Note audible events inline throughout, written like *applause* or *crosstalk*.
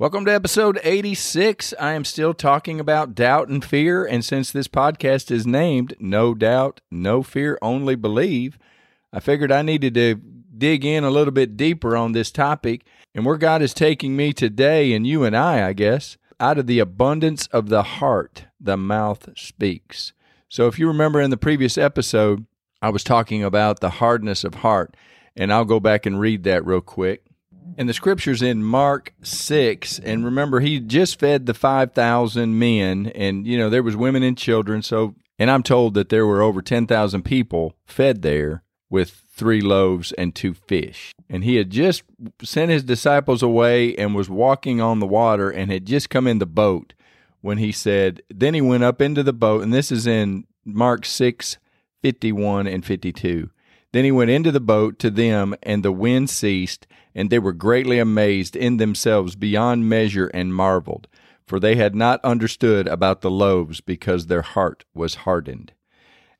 Welcome to episode 86. I am still talking about doubt and fear. And since this podcast is named No Doubt, No Fear, Only Believe, I figured I needed to dig in a little bit deeper on this topic and where God is taking me today, and you and I, I guess. Out of the abundance of the heart, the mouth speaks. So, if you remember in the previous episode, I was talking about the hardness of heart, and I'll go back and read that real quick. And the scripture's in Mark 6. And remember, he just fed the 5,000 men, and, you know, there was women and children. So, and I'm told that there were over 10,000 people fed there with three loaves and two fish. And he had just sent his disciples away and was walking on the water and had just come in the boat when he said, Then he went up into the boat, and this is in Mark 6 51 and 52. Then he went into the boat to them, and the wind ceased, and they were greatly amazed in themselves beyond measure and marveled, for they had not understood about the loaves because their heart was hardened.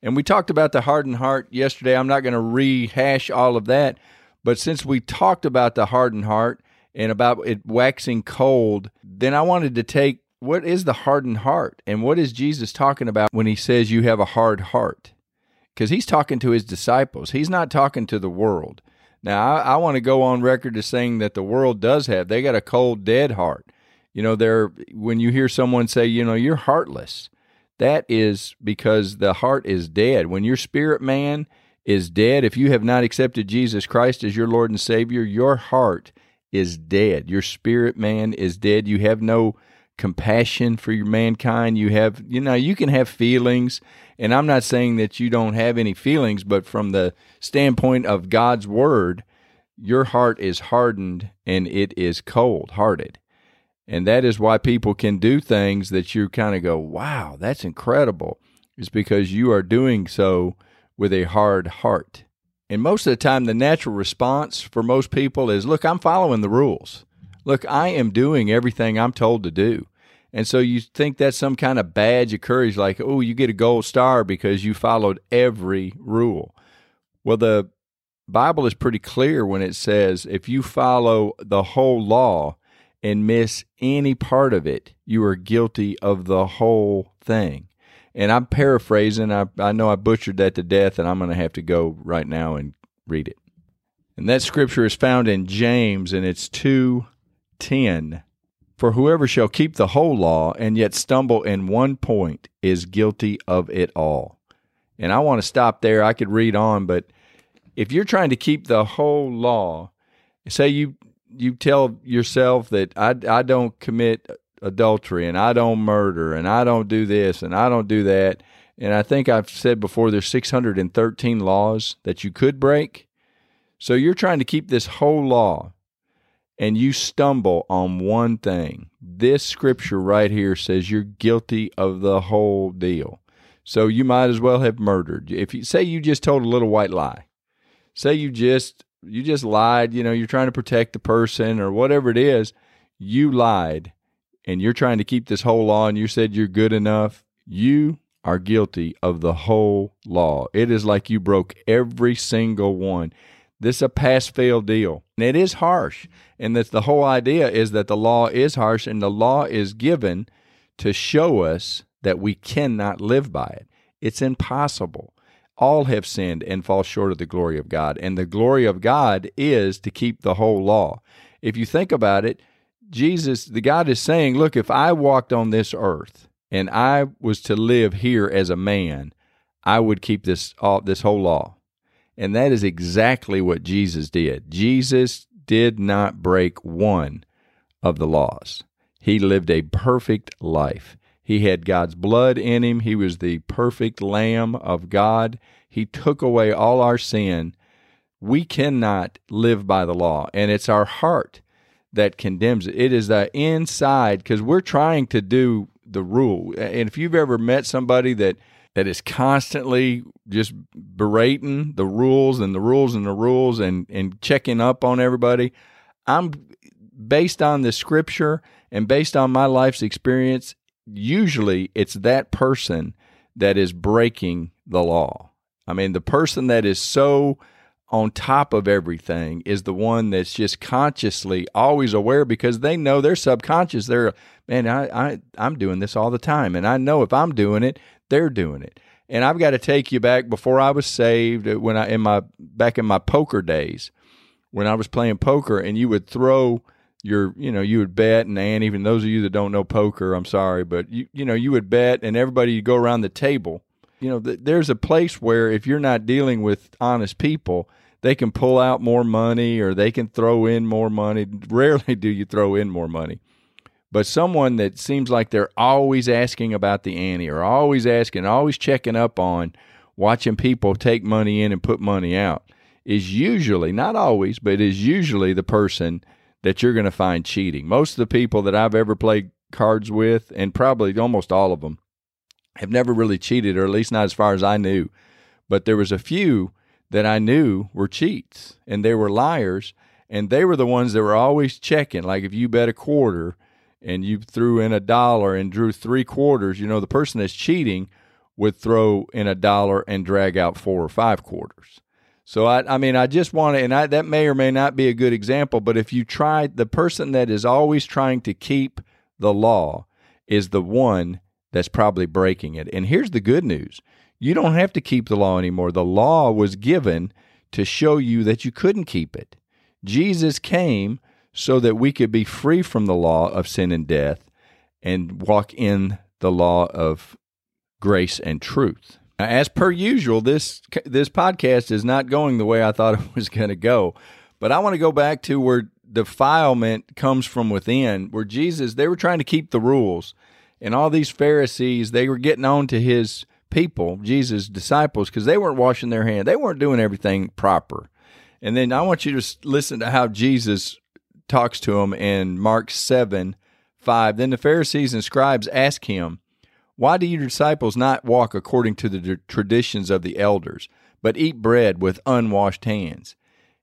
And we talked about the hardened heart yesterday. I'm not going to rehash all of that, but since we talked about the hardened heart and about it waxing cold, then I wanted to take what is the hardened heart and what is Jesus talking about when he says you have a hard heart? Because he's talking to his disciples, he's not talking to the world. Now, I, I want to go on record as saying that the world does have, they got a cold, dead heart. You know, they're, when you hear someone say, you know, you're heartless, that is because the heart is dead. When your spirit man is dead, if you have not accepted Jesus Christ as your Lord and Savior, your heart is dead. Your spirit man is dead. You have no compassion for your mankind. You have, you know, you can have feelings, and I'm not saying that you don't have any feelings, but from the standpoint of God's word, your heart is hardened and it is cold hearted. And that is why people can do things that you kind of go, wow, that's incredible. It's because you are doing so with a hard heart. And most of the time, the natural response for most people is, look, I'm following the rules. Look, I am doing everything I'm told to do. And so you think that's some kind of badge of courage, like, oh, you get a gold star because you followed every rule. Well, the Bible is pretty clear when it says if you follow the whole law and miss any part of it, you are guilty of the whole thing. And I'm paraphrasing. I, I know I butchered that to death, and I'm going to have to go right now and read it. And that scripture is found in James, and it's 2:10. For whoever shall keep the whole law and yet stumble in one point is guilty of it all. And I want to stop there. I could read on, but if you're trying to keep the whole law, say you you tell yourself that I, I don't commit adultery and I don't murder and I don't do this and I don't do that. And I think I've said before there's 613 laws that you could break. So you're trying to keep this whole law and you stumble on one thing. This scripture right here says you're guilty of the whole deal. So you might as well have murdered. If you say you just told a little white lie, say you just you just lied, you know, you're trying to protect the person or whatever it is, you lied and you're trying to keep this whole law and you said you're good enough, you are guilty of the whole law. It is like you broke every single one. This is a pass fail deal. And it is harsh. And the whole idea is that the law is harsh and the law is given to show us that we cannot live by it. It's impossible. All have sinned and fall short of the glory of God. And the glory of God is to keep the whole law. If you think about it, Jesus, the God is saying, look, if I walked on this earth and I was to live here as a man, I would keep this all, this whole law. And that is exactly what Jesus did. Jesus did not break one of the laws. He lived a perfect life. He had God's blood in him. He was the perfect Lamb of God. He took away all our sin. We cannot live by the law, and it's our heart that condemns it. It is the inside because we're trying to do the rule. And if you've ever met somebody that that is constantly just berating the rules and the rules and the rules and and checking up on everybody, I'm based on the scripture and based on my life's experience, usually it's that person that is breaking the law. I mean, the person that is so on top of everything is the one that's just consciously always aware because they know they're subconscious. They're, man, I, I, I'm doing this all the time. And I know if I'm doing it, they're doing it. And I've got to take you back before I was saved uh, when I, in my, back in my poker days, when I was playing poker and you would throw your, you know, you would bet and, and even those of you that don't know poker, I'm sorry, but you, you know, you would bet and everybody would go around the table. You know, th- there's a place where if you're not dealing with honest people, they can pull out more money or they can throw in more money. *laughs* Rarely do you throw in more money. But someone that seems like they're always asking about the ante or always asking, always checking up on watching people take money in and put money out is usually, not always, but is usually the person that you're going to find cheating. Most of the people that I've ever played cards with, and probably almost all of them, have never really cheated, or at least not as far as I knew. But there was a few that I knew were cheats and they were liars and they were the ones that were always checking. Like if you bet a quarter and you threw in a dollar and drew three quarters you know the person that's cheating would throw in a dollar and drag out four or five quarters. So i, I mean i just want to and I, that may or may not be a good example but if you try the person that is always trying to keep the law is the one that's probably breaking it. And here's the good news you don't have to keep the law anymore. The law was given to show you that you couldn't keep it. Jesus came so that we could be free from the law of sin and death and walk in the law of grace and truth. Now, as per usual, this this podcast is not going the way I thought *laughs* it was going to go, but I want to go back to where defilement comes from within, where Jesus they were trying to keep the rules, and all these Pharisees they were getting on to his people, Jesus' disciples, because they weren't washing their hands. They weren't doing everything proper. And then I want you to listen to how Jesus talks to them in Mark 7 5. Then the Pharisees and scribes ask him, Why do your disciples not walk according to the traditions of the elders, but eat bread with unwashed hands?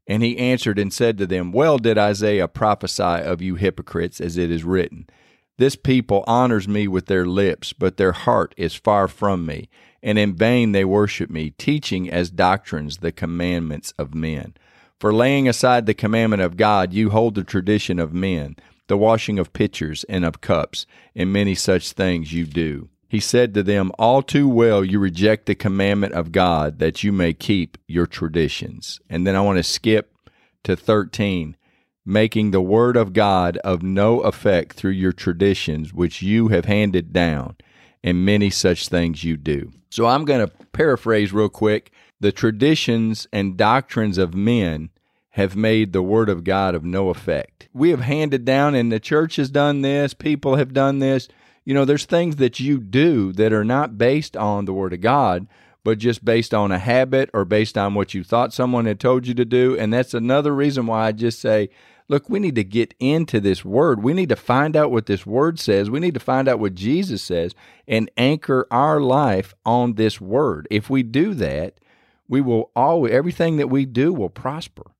And he answered and said to them, Well did Isaiah prophesy of you hypocrites, as it is written. This people honors me with their lips, but their heart is far from me, and in vain they worship me, teaching as doctrines the commandments of men. For laying aside the commandment of God, you hold the tradition of men, the washing of pitchers and of cups, and many such things you do. He said to them, All too well you reject the commandment of God that you may keep your traditions. And then I want to skip to 13 making the word of God of no effect through your traditions, which you have handed down, and many such things you do. So I'm going to paraphrase real quick. The traditions and doctrines of men have made the word of God of no effect. We have handed down, and the church has done this, people have done this. You know, there's things that you do that are not based on the word of God, but just based on a habit or based on what you thought someone had told you to do. And that's another reason why I just say, look, we need to get into this word. We need to find out what this word says. We need to find out what Jesus says and anchor our life on this word. If we do that, we will always everything that we do will prosper.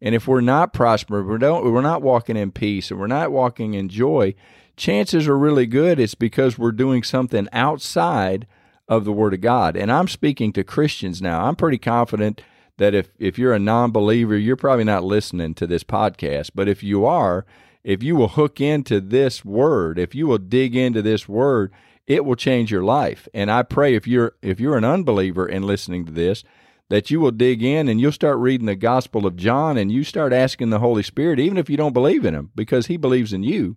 And if we're not prospering, we don't we're not walking in peace and we're not walking in joy, chances are really good it's because we're doing something outside of the word of God. And I'm speaking to Christians now. I'm pretty confident that if if you're a non-believer, you're probably not listening to this podcast, but if you are, if you will hook into this word, if you will dig into this word, it will change your life. And I pray if you're if you're an unbeliever and listening to this, that you will dig in and you'll start reading the Gospel of John and you start asking the Holy Spirit, even if you don't believe in him, because he believes in you,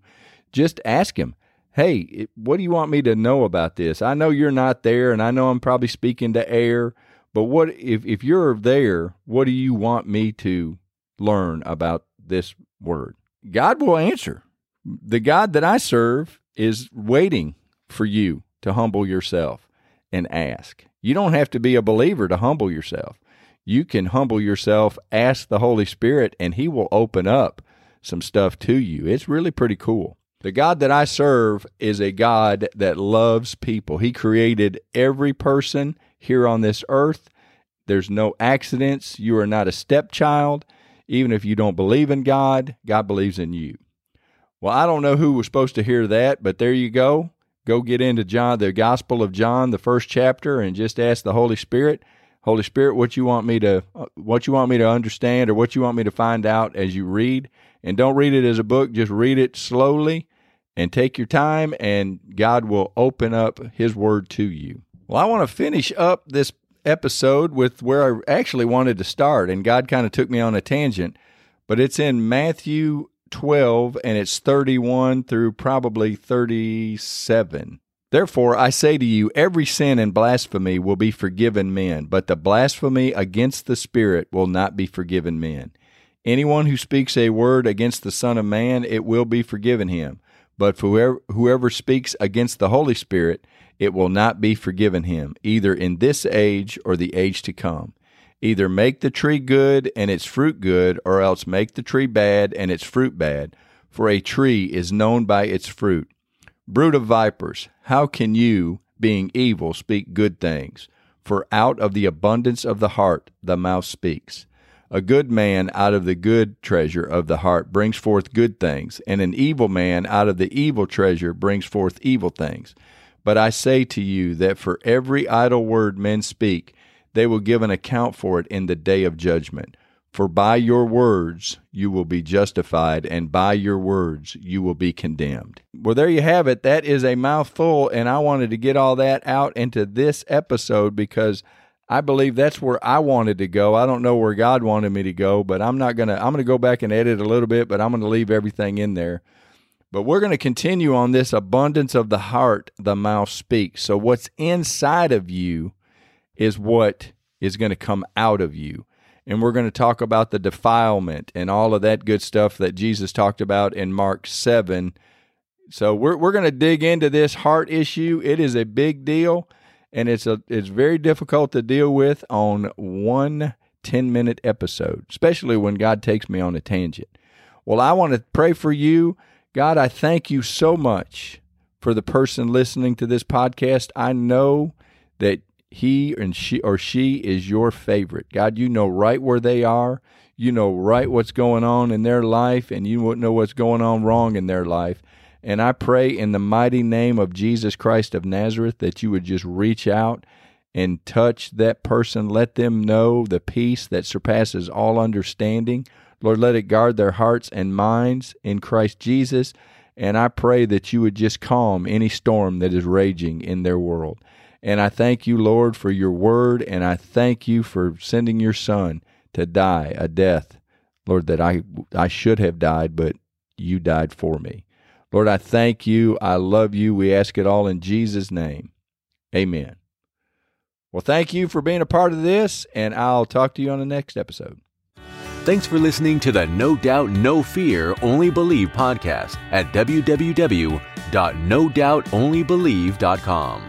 just ask him, Hey, what do you want me to know about this? I know you're not there, and I know I'm probably speaking to air, but what if if you're there, what do you want me to learn about this word? God will answer. The God that I serve is waiting for you to humble yourself and ask. You don't have to be a believer to humble yourself. You can humble yourself, ask the Holy Spirit, and He will open up some stuff to you. It's really pretty cool. The God that I serve is a God that loves people. He created every person here on this earth. There's no accidents. You are not a stepchild. Even if you don't believe in God, God believes in you. Well, I don't know who was supposed to hear that, but there you go. Go get into John, the Gospel of John, the first chapter, and just ask the Holy Spirit, Holy Spirit, what you want me to, what you want me to understand, or what you want me to find out as you read. And don't read it as a book; just read it slowly and take your time, and God will open up His Word to you. Well, I want to finish up this episode with where I actually wanted to start, and God kind of took me on a tangent, but it's in Matthew 12 and it's 31 through probably 37. Therefore, I say to you, every sin and blasphemy will be forgiven men, but the blasphemy against the Spirit will not be forgiven men. Anyone who speaks a word against the Son of Man, it will be forgiven him. But whoever, whoever speaks against the Holy Spirit, it will not be forgiven him, either in this age or the age to come. Either make the tree good and its fruit good, or else make the tree bad and its fruit bad, for a tree is known by its fruit. Brood of vipers, how can you, being evil, speak good things? For out of the abundance of the heart the mouth speaks. A good man out of the good treasure of the heart brings forth good things, and an evil man out of the evil treasure brings forth evil things. But I say to you that for every idle word men speak, they will give an account for it in the day of judgment. For by your words you will be justified, and by your words you will be condemned. Well, there you have it. That is a mouthful, and I wanted to get all that out into this episode because I believe that's where I wanted to go. I don't know where God wanted me to go, but I'm not gonna. I'm gonna go back and edit a little bit, but I'm gonna leave everything in there. But we're going to continue on this abundance of the heart, the mouth speaks. So, what's inside of you is what is going to come out of you. And we're going to talk about the defilement and all of that good stuff that Jesus talked about in Mark 7. So we're we're going to dig into this heart issue. It is a big deal and it's a it's very difficult to deal with on one 10 minute episode, especially when God takes me on a tangent. Well, I want to pray for you. God, I thank you so much for the person listening to this podcast. I know that he and she or she is your favorite. God, you know right where they are. You know right what's going on in their life, and you know what's going on wrong in their life. And I pray in the mighty name of Jesus Christ of Nazareth that you would just reach out and touch that person. Let them know the peace that surpasses all understanding. Lord, let it guard their hearts and minds in Christ Jesus. And I pray that you would just calm any storm that is raging in their world. And I thank you, Lord, for your word, and I thank you for sending your son to die a death, Lord, that I, I should have died, but you died for me. Lord, I thank you. I love you. We ask it all in Jesus' name. Amen. Well, thank you for being a part of this, and I'll talk to you on the next episode. Thanks for listening to the No Doubt, No Fear, Only Believe podcast at www.nodoubtonlybelieve.com.